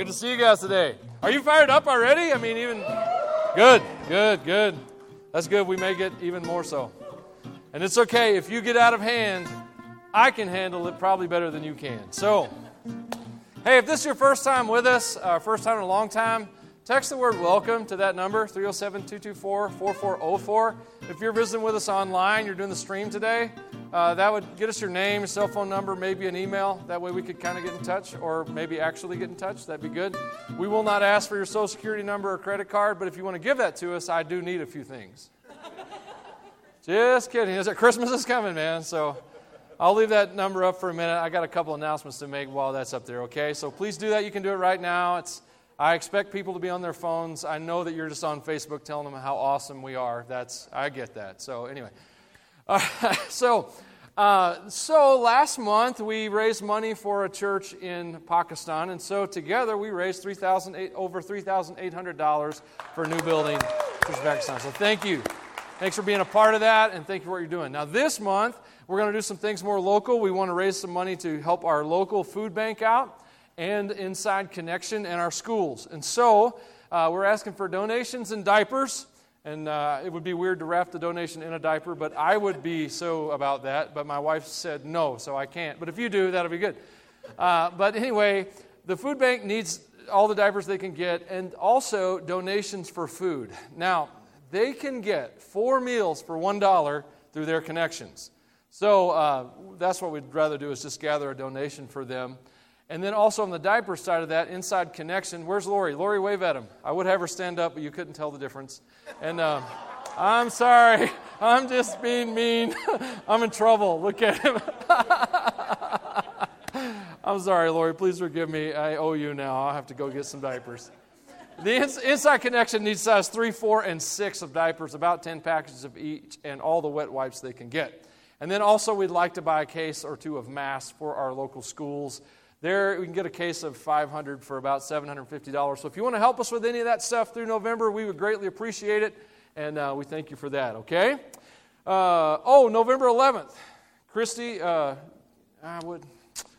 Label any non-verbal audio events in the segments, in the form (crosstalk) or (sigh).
Good to see you guys today. Are you fired up already? I mean, even good, good, good. That's good. We may get even more so. And it's okay if you get out of hand, I can handle it probably better than you can. So, hey, if this is your first time with us, uh, first time in a long time, text the word welcome to that number, 307 224 4404. If you're visiting with us online, you're doing the stream today, uh, that would get us your name, cell phone number, maybe an email. That way we could kind of get in touch or maybe actually get in touch. That'd be good. We will not ask for your social security number or credit card, but if you want to give that to us, I do need a few things. (laughs) Just kidding. Is it Christmas is coming, man? So I'll leave that number up for a minute. I got a couple announcements to make while that's up there, okay? So please do that. You can do it right now. It's I expect people to be on their phones. I know that you're just on Facebook telling them how awesome we are. That's I get that. So anyway. (laughs) So uh, so last month we raised money for a church in Pakistan, and so together we raised 3, over $3,800 for a new building, of Pakistan. So thank you. Thanks for being a part of that, and thank you for what you're doing. Now, this month, we're going to do some things more local. We want to raise some money to help our local food bank out and Inside Connection and our schools. And so, uh, we're asking for donations and diapers. And uh, it would be weird to wrap the donation in a diaper, but I would be so about that. But my wife said no, so I can't. But if you do, that'll be good. Uh, but anyway, the food bank needs all the diapers they can get and also donations for food. Now, they can get four meals for $1 through their connections. So uh, that's what we'd rather do is just gather a donation for them. And then also on the diaper side of that, inside connection, where's Lori? Lori, wave at him. I would have her stand up, but you couldn't tell the difference. And uh, (laughs) I'm sorry. (laughs) I'm just being mean. (laughs) I'm in trouble. Look at him. I'm sorry, Lori. Please forgive me. I owe you now. I'll have to go get some diapers. The inside connection needs size 3, 4, and 6 of diapers, about 10 packages of each, and all the wet wipes they can get. And then also, we'd like to buy a case or two of masks for our local schools. There, we can get a case of 500 for about $750. So if you want to help us with any of that stuff through November, we would greatly appreciate it, and uh, we thank you for that, okay? Uh, oh, November 11th. Christy, uh, I would,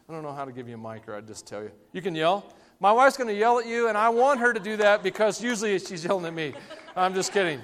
I don't know how to give you a mic, or I'd just tell you. You can yell. My wife's going to yell at you, and I want her to do that because usually she's yelling at me. I'm just kidding.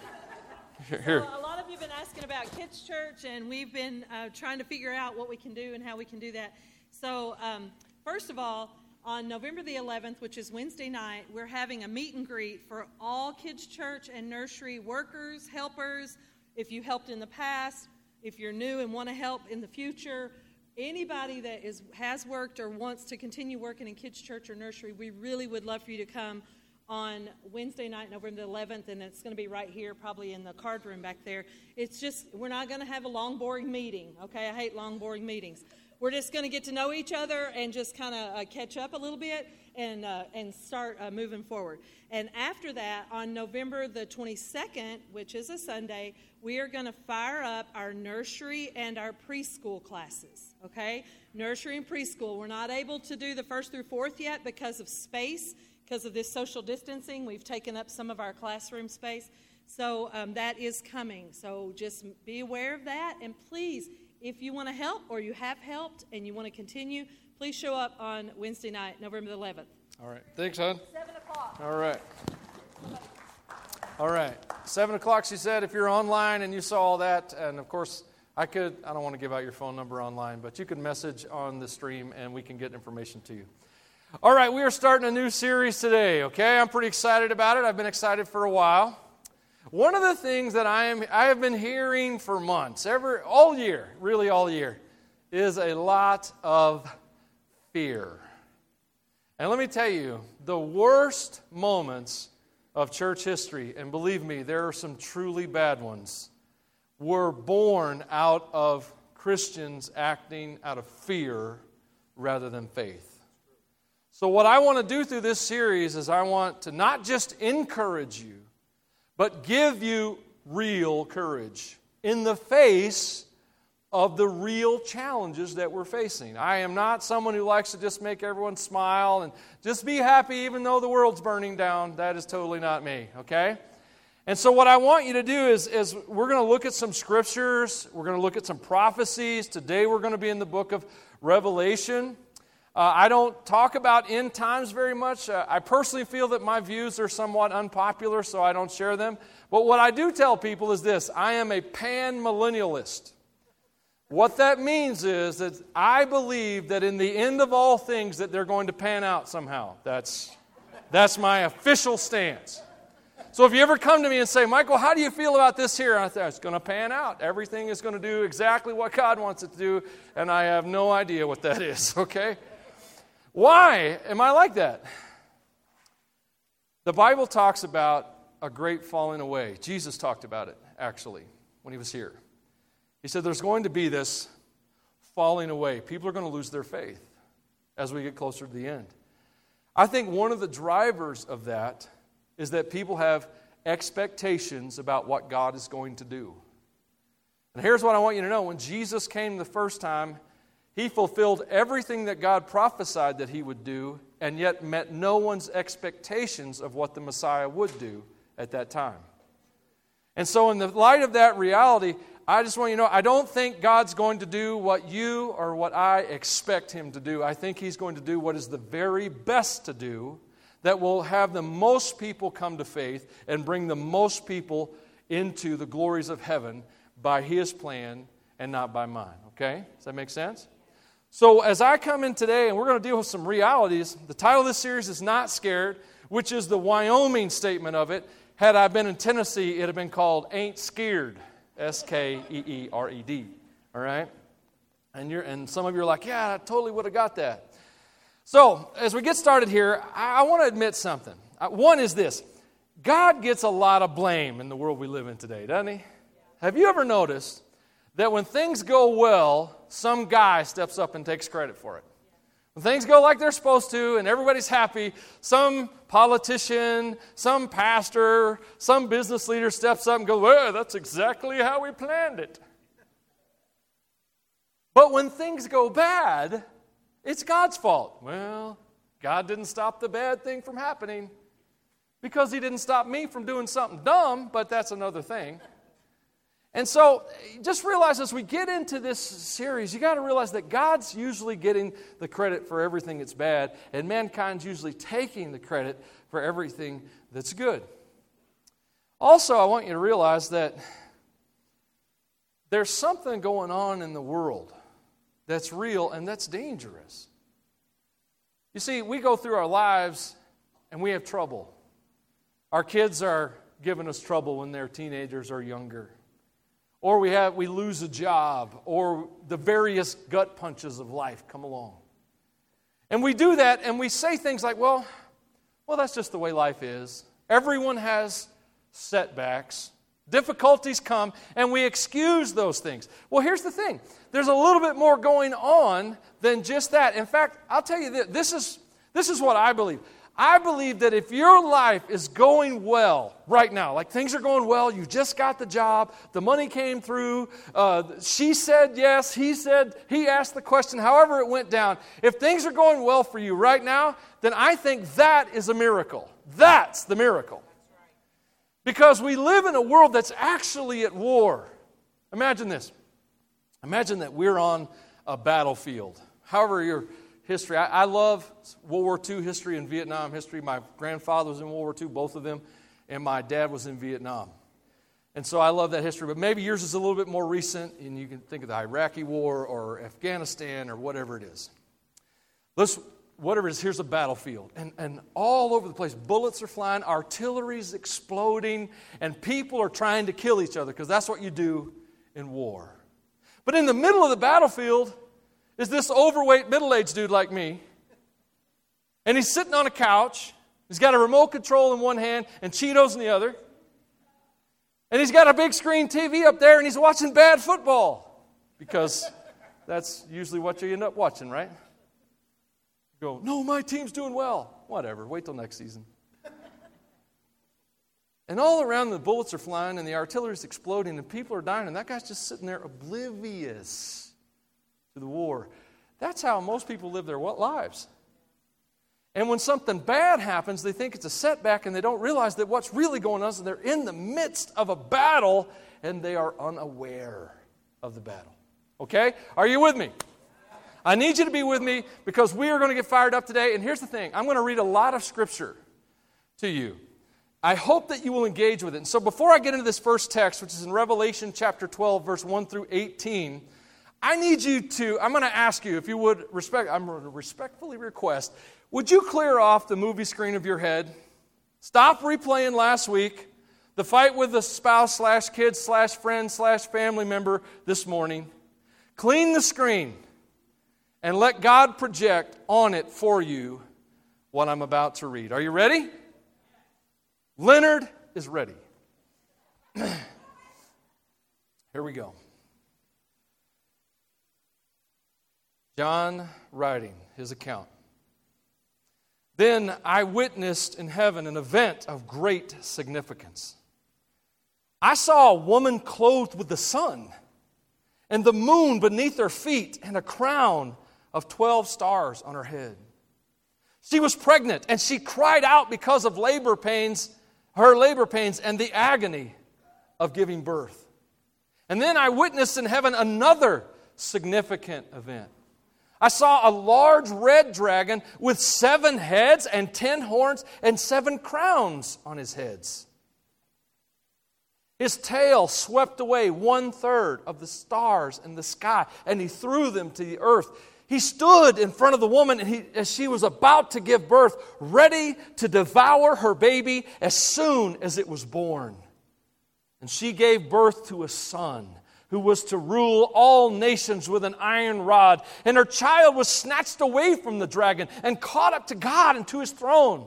Here. here. a lot of you have been asking about Kids Church, and we've been uh, trying to figure out what we can do and how we can do that. So, um, first of all, on November the 11th, which is Wednesday night, we're having a meet and greet for all Kids Church and nursery workers, helpers. If you helped in the past, if you're new and want to help in the future, anybody that is has worked or wants to continue working in kids church or nursery we really would love for you to come on wednesday night november the 11th and it's going to be right here probably in the card room back there. It's just we're not going to have a long boring meeting okay? I hate long boring meetings we're just going to get to know each other and just kind of uh, catch up a little bit and, uh, and start uh, moving forward. And after that, on November the 22nd, which is a Sunday, we are going to fire up our nursery and our preschool classes. Okay? Nursery and preschool. We're not able to do the first through fourth yet because of space, because of this social distancing. We've taken up some of our classroom space. So um, that is coming. So just be aware of that. And please, if you want to help or you have helped and you want to continue, please show up on Wednesday night, November the 11th. All right. Thanks, hon. 7 o'clock. All right. All right. 7 o'clock, she said, if you're online and you saw all that, and of course, I could, I don't want to give out your phone number online, but you can message on the stream and we can get information to you. All right, we are starting a new series today, okay? I'm pretty excited about it. I've been excited for a while. One of the things that I am I have been hearing for months, every all year, really all year, is a lot of fear. And let me tell you, the worst moments of church history, and believe me, there are some truly bad ones, were born out of Christians acting out of fear rather than faith. So, what I want to do through this series is I want to not just encourage you, but give you real courage in the face of the real challenges that we're facing. I am not someone who likes to just make everyone smile and just be happy even though the world's burning down. That is totally not me, okay? And so, what I want you to do is, is we're going to look at some scriptures, we're going to look at some prophecies. Today, we're going to be in the book of Revelation. Uh, I don't talk about end times very much. Uh, I personally feel that my views are somewhat unpopular, so I don't share them. But what I do tell people is this I am a pan millennialist. What that means is that I believe that in the end of all things that they're going to pan out somehow. That's, that's my official stance. So if you ever come to me and say, Michael, how do you feel about this here? I say, it's going to pan out. Everything is going to do exactly what God wants it to do, and I have no idea what that is, (laughs) okay? Why am I like that? The Bible talks about a great falling away. Jesus talked about it, actually, when he was here. He said there's going to be this falling away. People are going to lose their faith as we get closer to the end. I think one of the drivers of that is that people have expectations about what God is going to do. And here's what I want you to know when Jesus came the first time, he fulfilled everything that God prophesied that he would do, and yet met no one's expectations of what the Messiah would do at that time. And so, in the light of that reality, I just want you to know I don't think God's going to do what you or what I expect Him to do. I think He's going to do what is the very best to do that will have the most people come to faith and bring the most people into the glories of heaven by His plan and not by mine. Okay? Does that make sense? So, as I come in today and we're going to deal with some realities, the title of this series is Not Scared, which is the Wyoming statement of it. Had I been in Tennessee, it'd have been called Ain't Scared. S K E E R E D. All right? And, you're, and some of you are like, yeah, I totally would have got that. So, as we get started here, I, I want to admit something. Uh, one is this God gets a lot of blame in the world we live in today, doesn't He? Have you ever noticed that when things go well, some guy steps up and takes credit for it? When things go like they're supposed to and everybody's happy, some politician, some pastor, some business leader steps up and goes, Well, that's exactly how we planned it. But when things go bad, it's God's fault. Well, God didn't stop the bad thing from happening because He didn't stop me from doing something dumb, but that's another thing. And so just realize as we get into this series, you got to realize that God's usually getting the credit for everything that's bad, and mankind's usually taking the credit for everything that's good. Also, I want you to realize that there's something going on in the world that's real and that's dangerous. You see, we go through our lives and we have trouble. Our kids are giving us trouble when they're teenagers or younger or we, have, we lose a job, or the various gut punches of life come along. And we do that and we say things like, well, well, that's just the way life is. Everyone has setbacks. Difficulties come, and we excuse those things. Well, here's the thing there's a little bit more going on than just that. In fact, I'll tell you this this is, this is what I believe. I believe that if your life is going well right now, like things are going well, you just got the job, the money came through, uh, she said yes, he said, he asked the question, however it went down. If things are going well for you right now, then I think that is a miracle. That's the miracle. Because we live in a world that's actually at war. Imagine this. Imagine that we're on a battlefield. However, you're history. I, I, love World War II history and Vietnam history. My grandfather was in World War II, both of them, and my dad was in Vietnam. And so I love that history, but maybe yours is a little bit more recent, and you can think of the Iraqi War or Afghanistan or whatever it is. Let's, whatever it is, here's a battlefield. And, and all over the place, bullets are flying, artillery's exploding, and people are trying to kill each other because that's what you do in war. But in the middle of the battlefield, is this overweight middle aged dude like me. And he's sitting on a couch. He's got a remote control in one hand and Cheetos in the other. And he's got a big screen TV up there and he's watching bad football because that's usually what you end up watching, right? You go, no, my team's doing well. Whatever, wait till next season. And all around the bullets are flying and the artillery's exploding and people are dying, and that guy's just sitting there oblivious to the war. That's how most people live their what lives. And when something bad happens, they think it's a setback and they don't realize that what's really going on is they're in the midst of a battle and they are unaware of the battle. Okay? Are you with me? I need you to be with me because we are going to get fired up today. And here's the thing I'm going to read a lot of scripture to you. I hope that you will engage with it. And so before I get into this first text, which is in Revelation chapter 12, verse 1 through 18, I need you to, I'm going to ask you if you would respect, I'm going to respectfully request, would you clear off the movie screen of your head? Stop replaying last week, the fight with the spouse slash kid slash friend slash family member this morning. Clean the screen and let God project on it for you what I'm about to read. Are you ready? Leonard is ready. (clears throat) Here we go. John writing his account. Then I witnessed in heaven an event of great significance. I saw a woman clothed with the sun, and the moon beneath her feet, and a crown of 12 stars on her head. She was pregnant, and she cried out because of labor pains, her labor pains, and the agony of giving birth. And then I witnessed in heaven another significant event. I saw a large red dragon with seven heads and ten horns and seven crowns on his heads. His tail swept away one third of the stars in the sky, and he threw them to the earth. He stood in front of the woman and he, as she was about to give birth, ready to devour her baby as soon as it was born. And she gave birth to a son who was to rule all nations with an iron rod. And her child was snatched away from the dragon and caught up to God and to his throne.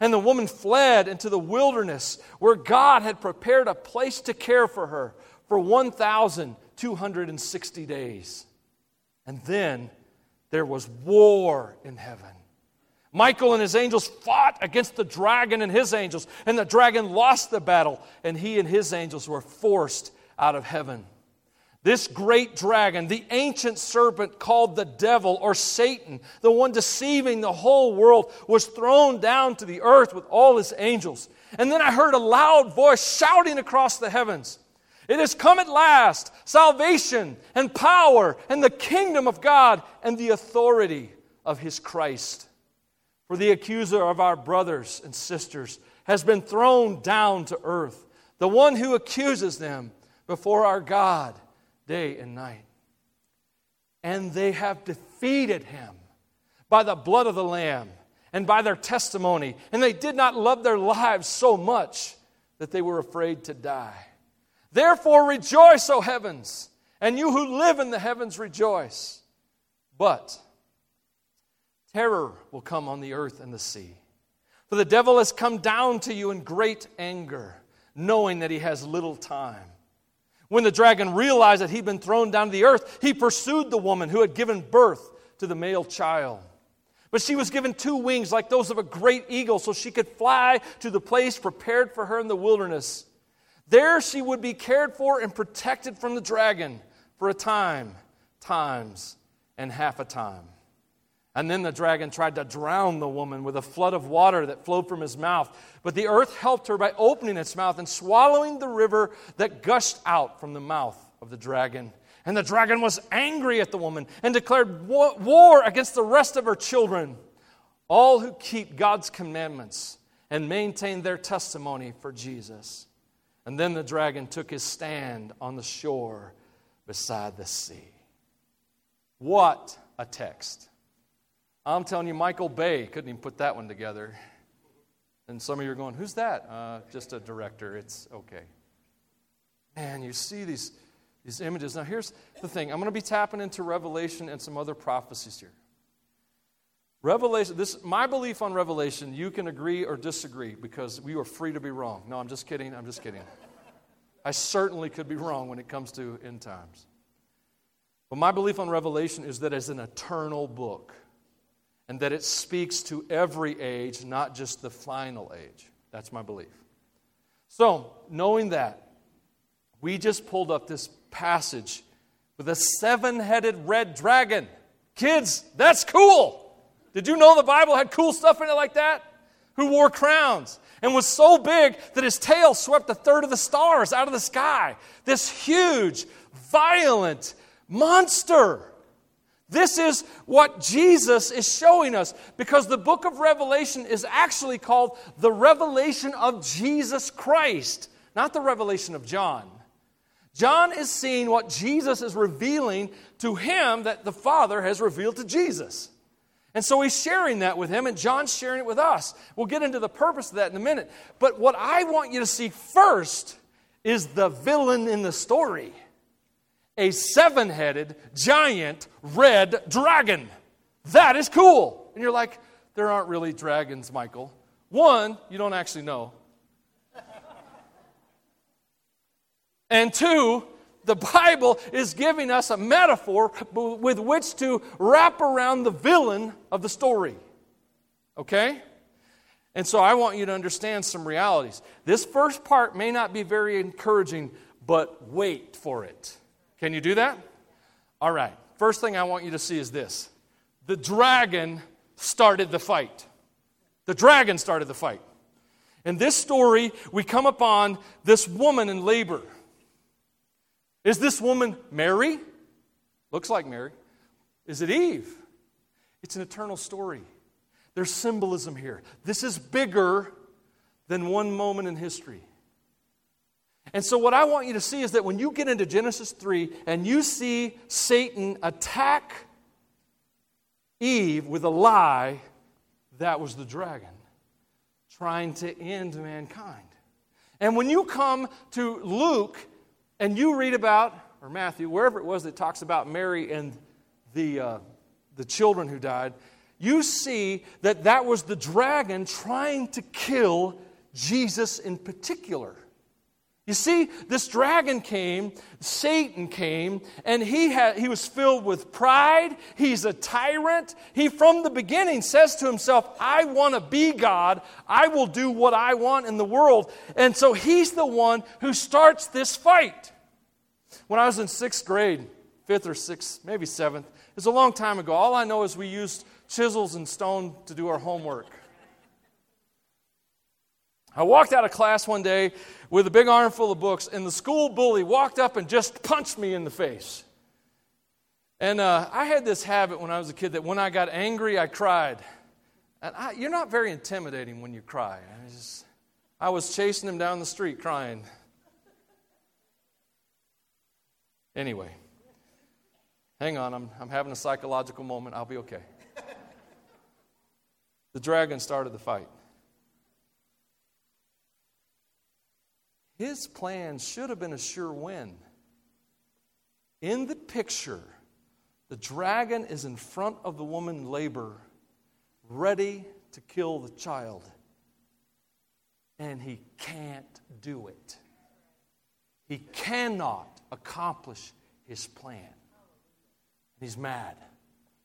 And the woman fled into the wilderness where God had prepared a place to care for her for 1,260 days. And then there was war in heaven. Michael and his angels fought against the dragon and his angels, and the dragon lost the battle, and he and his angels were forced out of heaven. This great dragon, the ancient serpent called the devil or Satan, the one deceiving the whole world, was thrown down to the earth with all his angels. And then I heard a loud voice shouting across the heavens It has come at last, salvation and power and the kingdom of God and the authority of his Christ. For the accuser of our brothers and sisters has been thrown down to earth, the one who accuses them before our God day and night. And they have defeated him by the blood of the Lamb and by their testimony. And they did not love their lives so much that they were afraid to die. Therefore, rejoice, O heavens, and you who live in the heavens rejoice. But terror will come on the earth and the sea. For the devil has come down to you in great anger, knowing that he has little time. When the dragon realized that he'd been thrown down to the earth, he pursued the woman who had given birth to the male child. But she was given two wings like those of a great eagle so she could fly to the place prepared for her in the wilderness. There she would be cared for and protected from the dragon for a time, times, and half a time. And then the dragon tried to drown the woman with a flood of water that flowed from his mouth. But the earth helped her by opening its mouth and swallowing the river that gushed out from the mouth of the dragon. And the dragon was angry at the woman and declared war against the rest of her children, all who keep God's commandments and maintain their testimony for Jesus. And then the dragon took his stand on the shore beside the sea. What a text! I'm telling you, Michael Bay couldn't even put that one together. And some of you are going, Who's that? Uh, just a director. It's okay. Man, you see these, these images. Now, here's the thing I'm going to be tapping into Revelation and some other prophecies here. Revelation, this my belief on Revelation, you can agree or disagree because we are free to be wrong. No, I'm just kidding. I'm just kidding. I certainly could be wrong when it comes to end times. But my belief on Revelation is that it's an eternal book and that it speaks to every age, not just the final age. That's my belief. So, knowing that, we just pulled up this passage with a seven headed red dragon. Kids, that's cool. Did you know the Bible had cool stuff in it like that? Who wore crowns and was so big that his tail swept a third of the stars out of the sky. This huge, violent monster This is what Jesus is showing us because the book of Revelation is actually called the revelation of Jesus Christ, not the revelation of John. John is seeing what Jesus is revealing to him that the Father has revealed to Jesus. And so he's sharing that with him, and John's sharing it with us. We'll get into the purpose of that in a minute. But what I want you to see first is the villain in the story a seven headed, giant, red dragon. That is cool. And you're like, there aren't really dragons, Michael. One, you don't actually know. and two, the Bible is giving us a metaphor with which to wrap around the villain of the story. Okay? And so I want you to understand some realities. This first part may not be very encouraging, but wait for it. Can you do that? All right. First thing I want you to see is this the dragon started the fight. The dragon started the fight. In this story, we come upon this woman in labor. Is this woman Mary? Looks like Mary. Is it Eve? It's an eternal story. There's symbolism here. This is bigger than one moment in history. And so, what I want you to see is that when you get into Genesis 3 and you see Satan attack Eve with a lie, that was the dragon trying to end mankind. And when you come to Luke and you read about, or Matthew, wherever it was that talks about Mary and the, uh, the children who died, you see that that was the dragon trying to kill Jesus in particular. You see, this dragon came, Satan came, and he, had, he was filled with pride. He's a tyrant. He, from the beginning, says to himself, I want to be God. I will do what I want in the world. And so he's the one who starts this fight. When I was in sixth grade, fifth or sixth, maybe seventh, it was a long time ago. All I know is we used chisels and stone to do our homework. I walked out of class one day with a big armful of books, and the school bully walked up and just punched me in the face. And uh, I had this habit when I was a kid that when I got angry, I cried. And I, you're not very intimidating when you cry. I, just, I was chasing him down the street crying. Anyway, hang on, I'm, I'm having a psychological moment. I'll be okay. The dragon started the fight. His plan should have been a sure win. In the picture, the dragon is in front of the woman labor, ready to kill the child. And he can't do it. He cannot accomplish his plan. He's mad.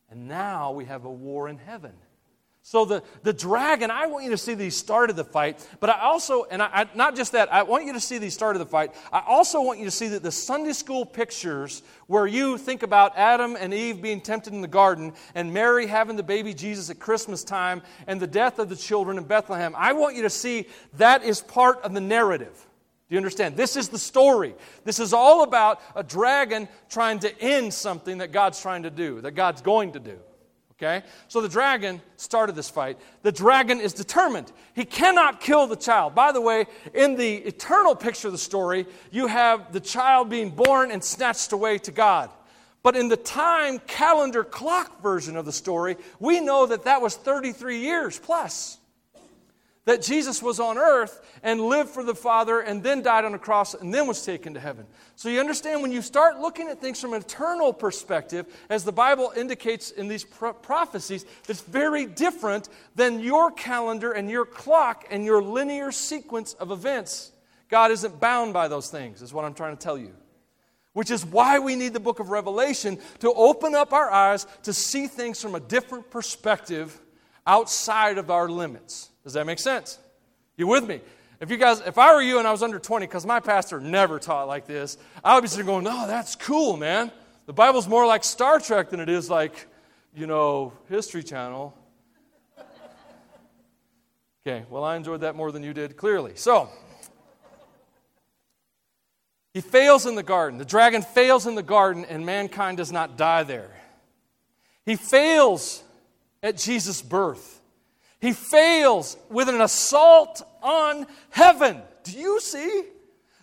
And now we have a war in heaven. So the, the dragon, I want you to see that he started the fight, but I also, and I, I, not just that, I want you to see that he started the fight. I also want you to see that the Sunday school pictures where you think about Adam and Eve being tempted in the garden and Mary having the baby Jesus at Christmas time and the death of the children in Bethlehem, I want you to see that is part of the narrative. Do you understand? This is the story. This is all about a dragon trying to end something that God's trying to do, that God's going to do. Okay? So the dragon started this fight. The dragon is determined. He cannot kill the child. By the way, in the eternal picture of the story, you have the child being born and snatched away to God. But in the time calendar clock version of the story, we know that that was 33 years plus that Jesus was on earth and lived for the Father and then died on a cross and then was taken to heaven. So you understand when you start looking at things from an eternal perspective, as the Bible indicates in these pro- prophecies, that's very different than your calendar and your clock and your linear sequence of events. God isn't bound by those things, is what I'm trying to tell you. Which is why we need the book of Revelation to open up our eyes to see things from a different perspective outside of our limits. Does that make sense? You with me? If you guys, if I were you and I was under 20, because my pastor never taught like this, I would be sitting going, no, that's cool, man. The Bible's more like Star Trek than it is like, you know, History Channel. Okay, well, I enjoyed that more than you did, clearly. So, he fails in the garden. The dragon fails in the garden, and mankind does not die there. He fails at Jesus' birth. He fails with an assault on heaven. Do you see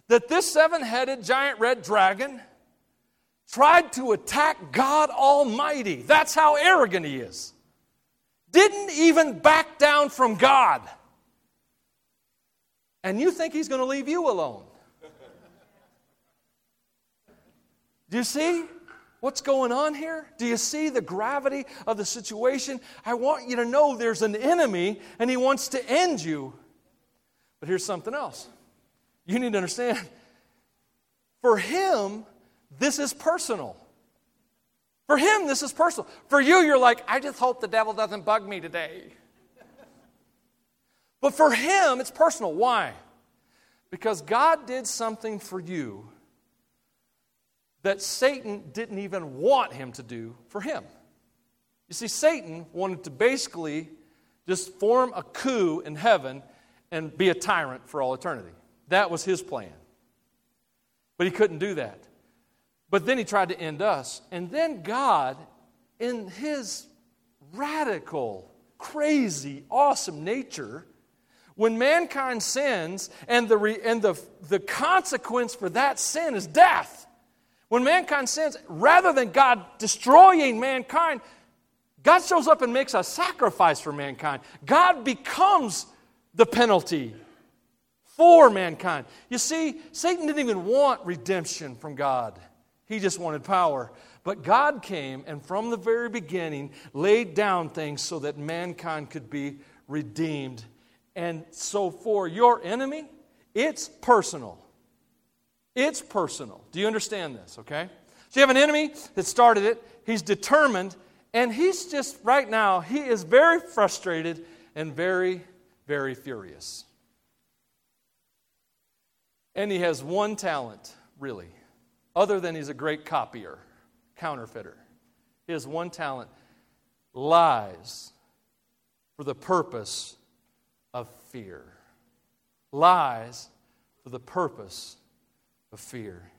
that this seven headed giant red dragon tried to attack God Almighty? That's how arrogant he is. Didn't even back down from God. And you think he's going to leave you alone. Do you see? What's going on here? Do you see the gravity of the situation? I want you to know there's an enemy and he wants to end you. But here's something else. You need to understand for him, this is personal. For him, this is personal. For you, you're like, I just hope the devil doesn't bug me today. But for him, it's personal. Why? Because God did something for you that Satan didn't even want him to do for him. You see, Satan wanted to basically just form a coup in heaven and be a tyrant for all eternity. That was his plan. But he couldn't do that. But then he tried to end us. And then God, in his radical, crazy, awesome nature, when mankind sins and, the, re, and the, the consequence for that sin is death, when mankind sins, rather than God destroying mankind, God shows up and makes a sacrifice for mankind. God becomes the penalty for mankind. You see, Satan didn't even want redemption from God, he just wanted power. But God came and from the very beginning laid down things so that mankind could be redeemed. And so for your enemy, it's personal. It's personal. Do you understand this, okay? So you have an enemy that started it, he's determined, and he's just right now, he is very frustrated and very, very furious. And he has one talent, really, other than he's a great copier, counterfeiter. He has one talent lies for the purpose of fear. Lies for the purpose of fear.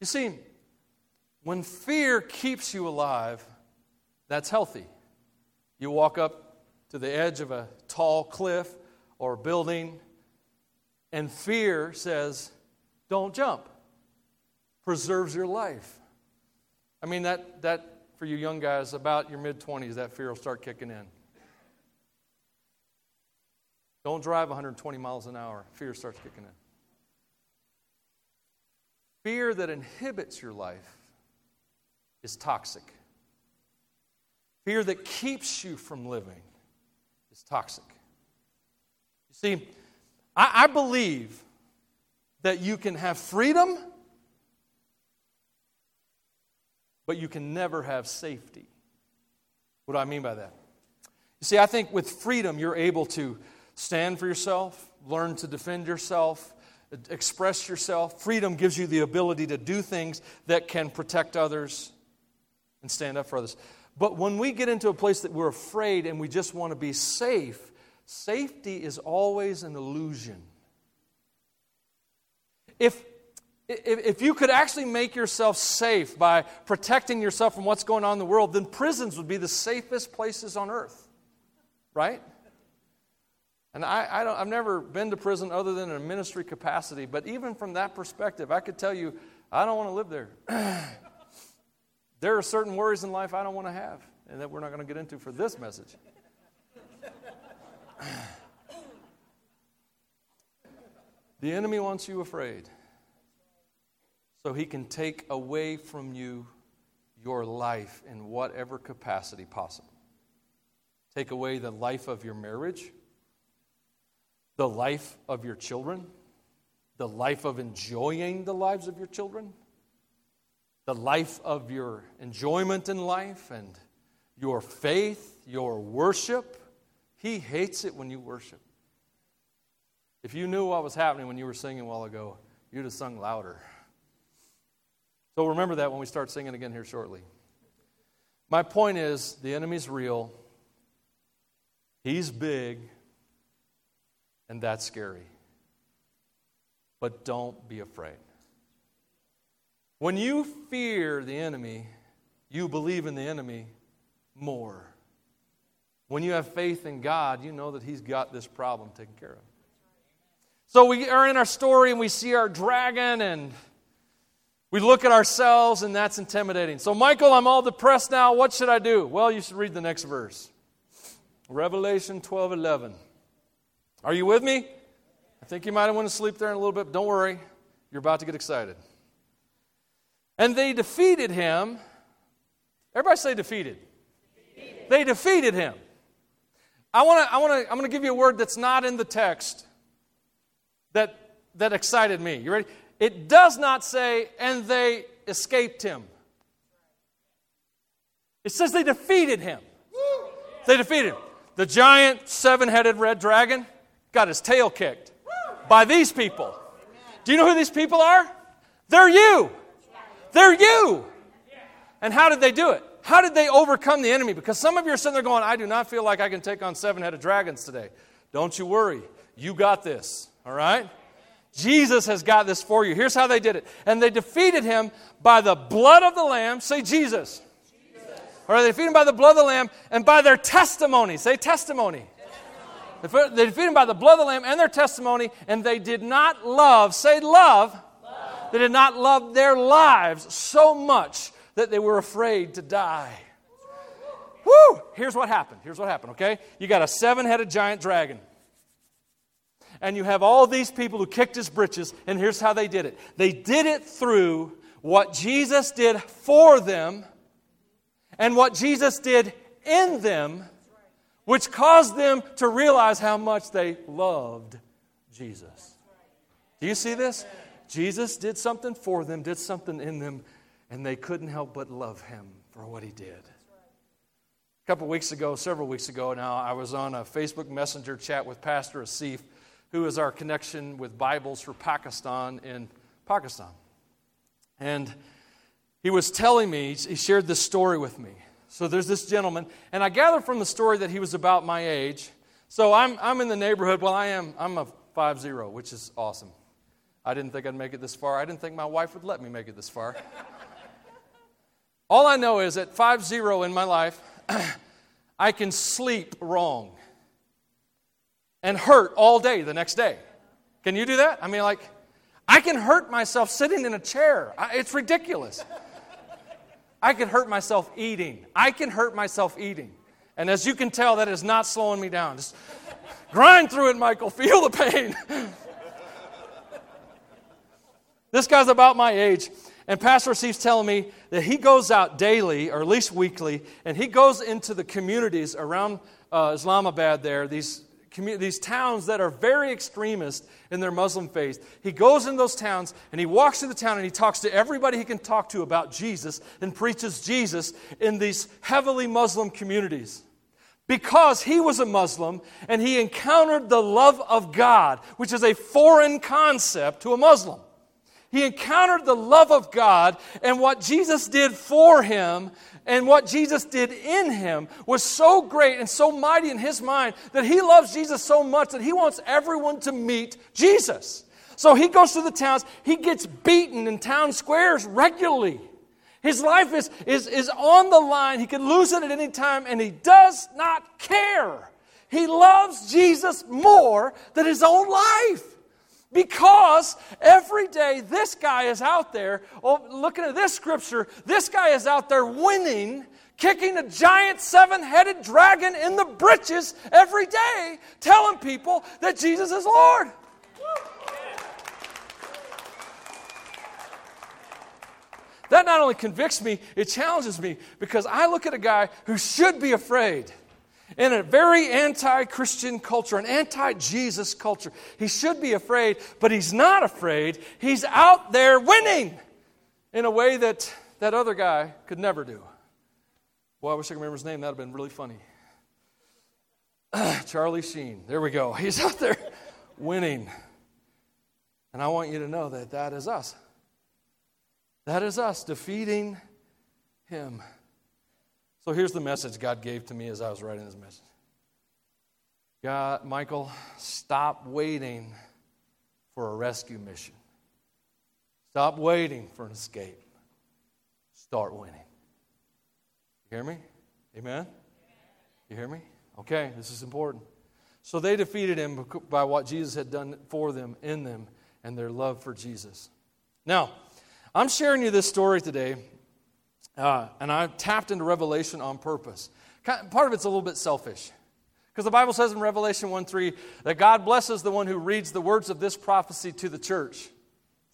You see, when fear keeps you alive, that's healthy. You walk up to the edge of a tall cliff or building, and fear says, Don't jump. Preserves your life. I mean, that, that for you young guys, about your mid 20s, that fear will start kicking in. Don't drive 120 miles an hour. Fear starts kicking in. Fear that inhibits your life is toxic. Fear that keeps you from living is toxic. You see, I, I believe that you can have freedom, but you can never have safety. What do I mean by that? You see, I think with freedom, you're able to stand for yourself, learn to defend yourself, express yourself. Freedom gives you the ability to do things that can protect others and stand up for others. But when we get into a place that we're afraid and we just want to be safe, safety is always an illusion. If, if, you could actually make yourself safe by protecting yourself from what's going on in the world, then prisons would be the safest places on earth, right? And I, I don't, I've never been to prison other than in a ministry capacity, but even from that perspective, I could tell you, I don't want to live there. (clears throat) there are certain worries in life I don't want to have, and that we're not going to get into for this message. the enemy wants you afraid so he can take away from you your life in whatever capacity possible. Take away the life of your marriage the life of your children, the life of enjoying the lives of your children, the life of your enjoyment in life and your faith, your worship. He hates it when you worship. If you knew what was happening when you were singing a while ago, you'd have sung louder. So remember that when we start singing again here shortly. My point is the enemy's real, he's big, and that's scary. But don't be afraid. When you fear the enemy, you believe in the enemy, more. When you have faith in God, you know that He's got this problem taken care of. So we are in our story and we see our dragon and we look at ourselves and that's intimidating. So, Michael, I'm all depressed now. What should I do? Well, you should read the next verse Revelation 12 11. Are you with me? I think you might have went to sleep there in a little bit. Don't worry, you're about to get excited. And they defeated him. Everybody say defeated. defeated. They defeated him. I want to I want to I'm going to give you a word that's not in the text that that excited me. You ready? It does not say and they escaped him. It says they defeated him. They defeated him. The giant seven-headed red dragon got his tail kicked by these people. Do you know who these people are? They're you. They're you. And how did they do it? How did they overcome the enemy? Because some of you are sitting there going, I do not feel like I can take on seven headed dragons today. Don't you worry. You got this. All right? Jesus has got this for you. Here's how they did it. And they defeated him by the blood of the Lamb. Say Jesus. Jesus. Or they defeated him by the blood of the Lamb and by their testimony. Say testimony. They defeated him by the blood of the Lamb and their testimony, and they did not love, say love. love. They did not love their lives so much that they were afraid to die. Woo! Here's what happened. Here's what happened, okay? You got a seven headed giant dragon. And you have all these people who kicked his britches, and here's how they did it they did it through what Jesus did for them and what Jesus did in them, which caused them to realize how much they loved Jesus. Do you see this? Jesus did something for them, did something in them, and they couldn't help but love him for what he did. A couple weeks ago, several weeks ago now, I was on a Facebook Messenger chat with Pastor Asif, who is our connection with Bibles for Pakistan in Pakistan. And he was telling me, he shared this story with me. So there's this gentleman, and I gather from the story that he was about my age. So I'm, I'm in the neighborhood. Well, I am. I'm a 5'0, which is awesome. I didn't think I'd make it this far. I didn't think my wife would let me make it this far. All I know is at 5 0 in my life, (clears throat) I can sleep wrong and hurt all day the next day. Can you do that? I mean, like, I can hurt myself sitting in a chair. It's ridiculous. I can hurt myself eating. I can hurt myself eating. And as you can tell, that is not slowing me down. Just grind through it, Michael. (laughs) Feel the pain. this guy's about my age. And Pastor Steve's telling me that he goes out daily, or at least weekly, and he goes into the communities around uh, Islamabad there, these, these towns that are very extremist in their Muslim faith. He goes in those towns and he walks through the town and he talks to everybody he can talk to about Jesus and preaches Jesus in these heavily Muslim communities because he was a Muslim and he encountered the love of God, which is a foreign concept to a Muslim. He encountered the love of God, and what Jesus did for him and what Jesus did in him was so great and so mighty in his mind that he loves Jesus so much that he wants everyone to meet Jesus. So he goes to the towns, he gets beaten in town squares regularly. His life is, is, is on the line. He could lose it at any time, and he does not care. He loves Jesus more than his own life. Because every day this guy is out there, oh, looking at this scripture, this guy is out there winning, kicking a giant seven headed dragon in the britches every day, telling people that Jesus is Lord. That not only convicts me, it challenges me because I look at a guy who should be afraid in a very anti Christian culture, an anti Jesus culture. He should be afraid, but he's not afraid. He's out there winning in a way that that other guy could never do. Well, I wish I could remember his name. That would have been really funny. (clears throat) Charlie Sheen. There we go. (laughs) He's out there winning. And I want you to know that that is us. That is us defeating him. So here's the message God gave to me as I was writing this message. God, Michael, stop waiting for a rescue mission. Stop waiting for an escape. Start winning. You hear me? Amen? You hear me? Okay, this is important. So they defeated him by what Jesus had done for them, in them, and their love for Jesus. Now, I'm sharing you this story today, uh, and I tapped into Revelation on purpose. Part of it's a little bit selfish. Because the Bible says in Revelation 1 3 that God blesses the one who reads the words of this prophecy to the church.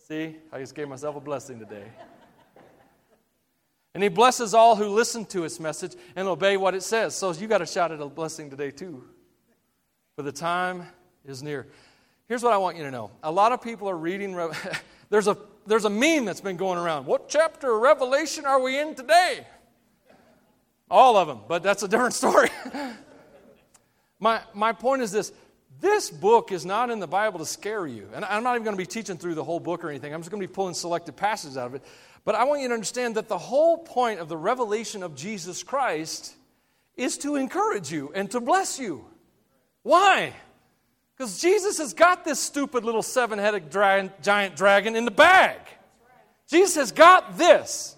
See, I just gave myself a blessing today. And he blesses all who listen to his message and obey what it says. So you got to shout it a blessing today, too. For the time is near. Here's what I want you to know. A lot of people are reading, (laughs) there's, a, there's a meme that's been going around. What chapter of Revelation are we in today? All of them, but that's a different (laughs) story. my, my point is this this book is not in the Bible to scare you. And I'm not even going to be teaching through the whole book or anything. I'm just going to be pulling selected passages out of it. But I want you to understand that the whole point of the revelation of Jesus Christ is to encourage you and to bless you. Why? Because Jesus has got this stupid little seven headed dra- giant dragon in the bag. Jesus has got this.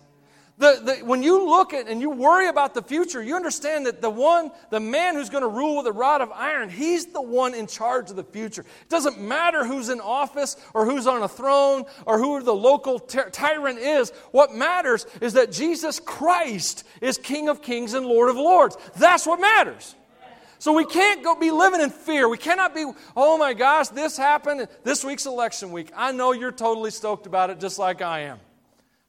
The, the, when you look at and you worry about the future, you understand that the one, the man who's going to rule with a rod of iron, he's the one in charge of the future. It doesn't matter who's in office or who's on a throne or who the local ty- tyrant is. What matters is that Jesus Christ is King of kings and Lord of lords. That's what matters. So we can't go be living in fear. We cannot be, oh my gosh, this happened this week's election week. I know you're totally stoked about it just like I am.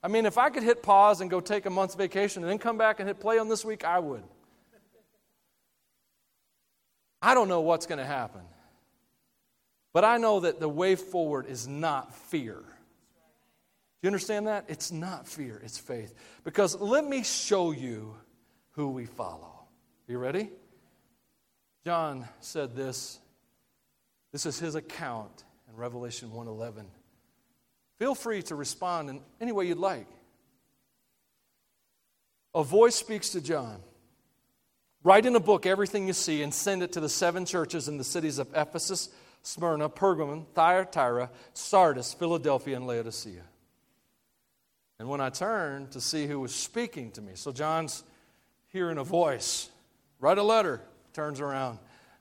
I mean, if I could hit pause and go take a month's vacation and then come back and hit play on this week, I would. I don't know what's going to happen. But I know that the way forward is not fear. Do you understand that? It's not fear, it's faith. Because let me show you who we follow. Are you ready? John said this. This is his account in Revelation 1:11. Feel free to respond in any way you'd like. A voice speaks to John. Write in a book everything you see and send it to the seven churches in the cities of Ephesus, Smyrna, Pergamum, Thyatira, Sardis, Philadelphia, and Laodicea. And when I turned to see who was speaking to me, so John's hearing a voice, write a letter, turns around.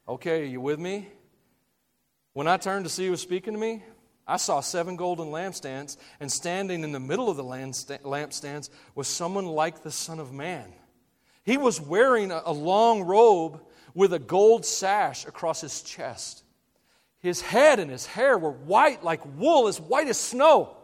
Okay, are you with me? When I turned to see who was speaking to me, I saw seven golden lampstands, and standing in the middle of the lampstands was someone like the Son of Man. He was wearing a long robe with a gold sash across his chest. His head and his hair were white like wool, as white as snow.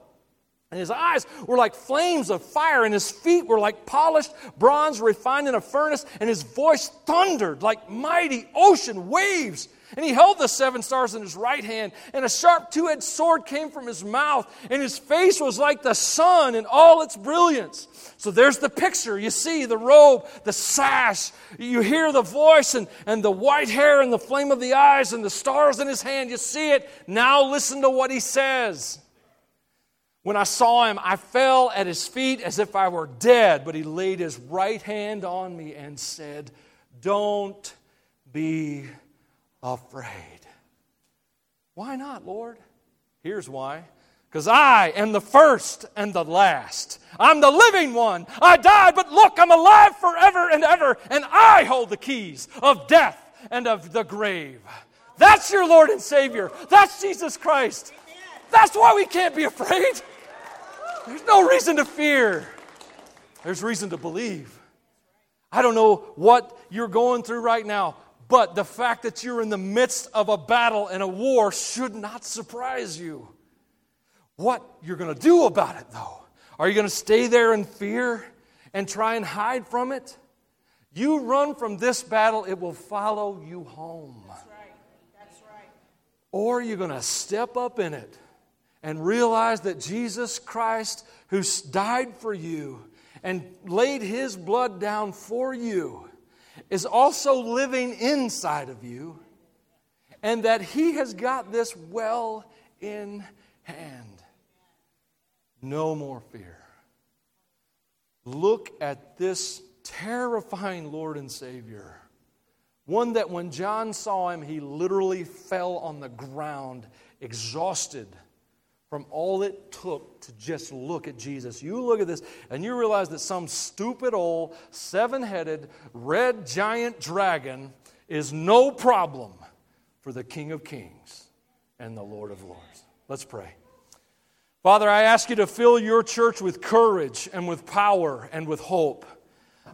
And his eyes were like flames of fire, and his feet were like polished bronze refined in a furnace, and his voice thundered like mighty ocean waves. And he held the seven stars in his right hand, and a sharp two edged sword came from his mouth, and his face was like the sun in all its brilliance. So there's the picture. You see the robe, the sash, you hear the voice, and, and the white hair, and the flame of the eyes, and the stars in his hand. You see it. Now listen to what he says. When I saw him, I fell at his feet as if I were dead, but he laid his right hand on me and said, Don't be afraid. Why not, Lord? Here's why. Because I am the first and the last. I'm the living one. I died, but look, I'm alive forever and ever, and I hold the keys of death and of the grave. That's your Lord and Savior. That's Jesus Christ. That's why we can't be afraid. There's no reason to fear, there's reason to believe. I don't know what you're going through right now. But the fact that you're in the midst of a battle and a war should not surprise you. What you're going to do about it, though, are you going to stay there in fear and try and hide from it? You run from this battle, it will follow you home. That's right. That's right. Or are you're going to step up in it and realize that Jesus Christ, who died for you and laid his blood down for you, is also living inside of you, and that He has got this well in hand. No more fear. Look at this terrifying Lord and Savior. One that when John saw him, he literally fell on the ground, exhausted from all it took to just look at Jesus. You look at this and you realize that some stupid old seven headed red giant dragon is no problem for the King of Kings and the Lord of Lords. Let's pray. Father, I ask you to fill your church with courage and with power and with hope.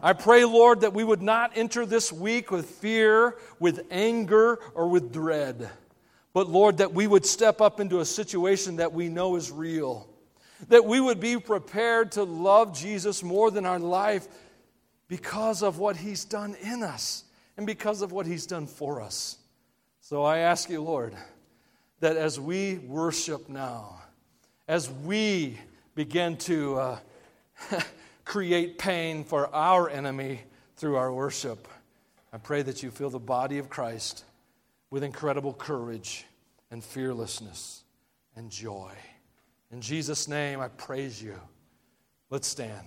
I pray, Lord, that we would not enter this week with fear, with anger, or with dread, but, Lord, that we would step up into a situation that we know is real, that we would be prepared to love Jesus more than our life because of what he's done in us and because of what he's done for us. So I ask you, Lord, that as we worship now, as we begin to uh, (laughs) create pain for our enemy through our worship. I pray that you fill the body of Christ with incredible courage and fearlessness and joy. In Jesus' name, I praise you. Let's stand.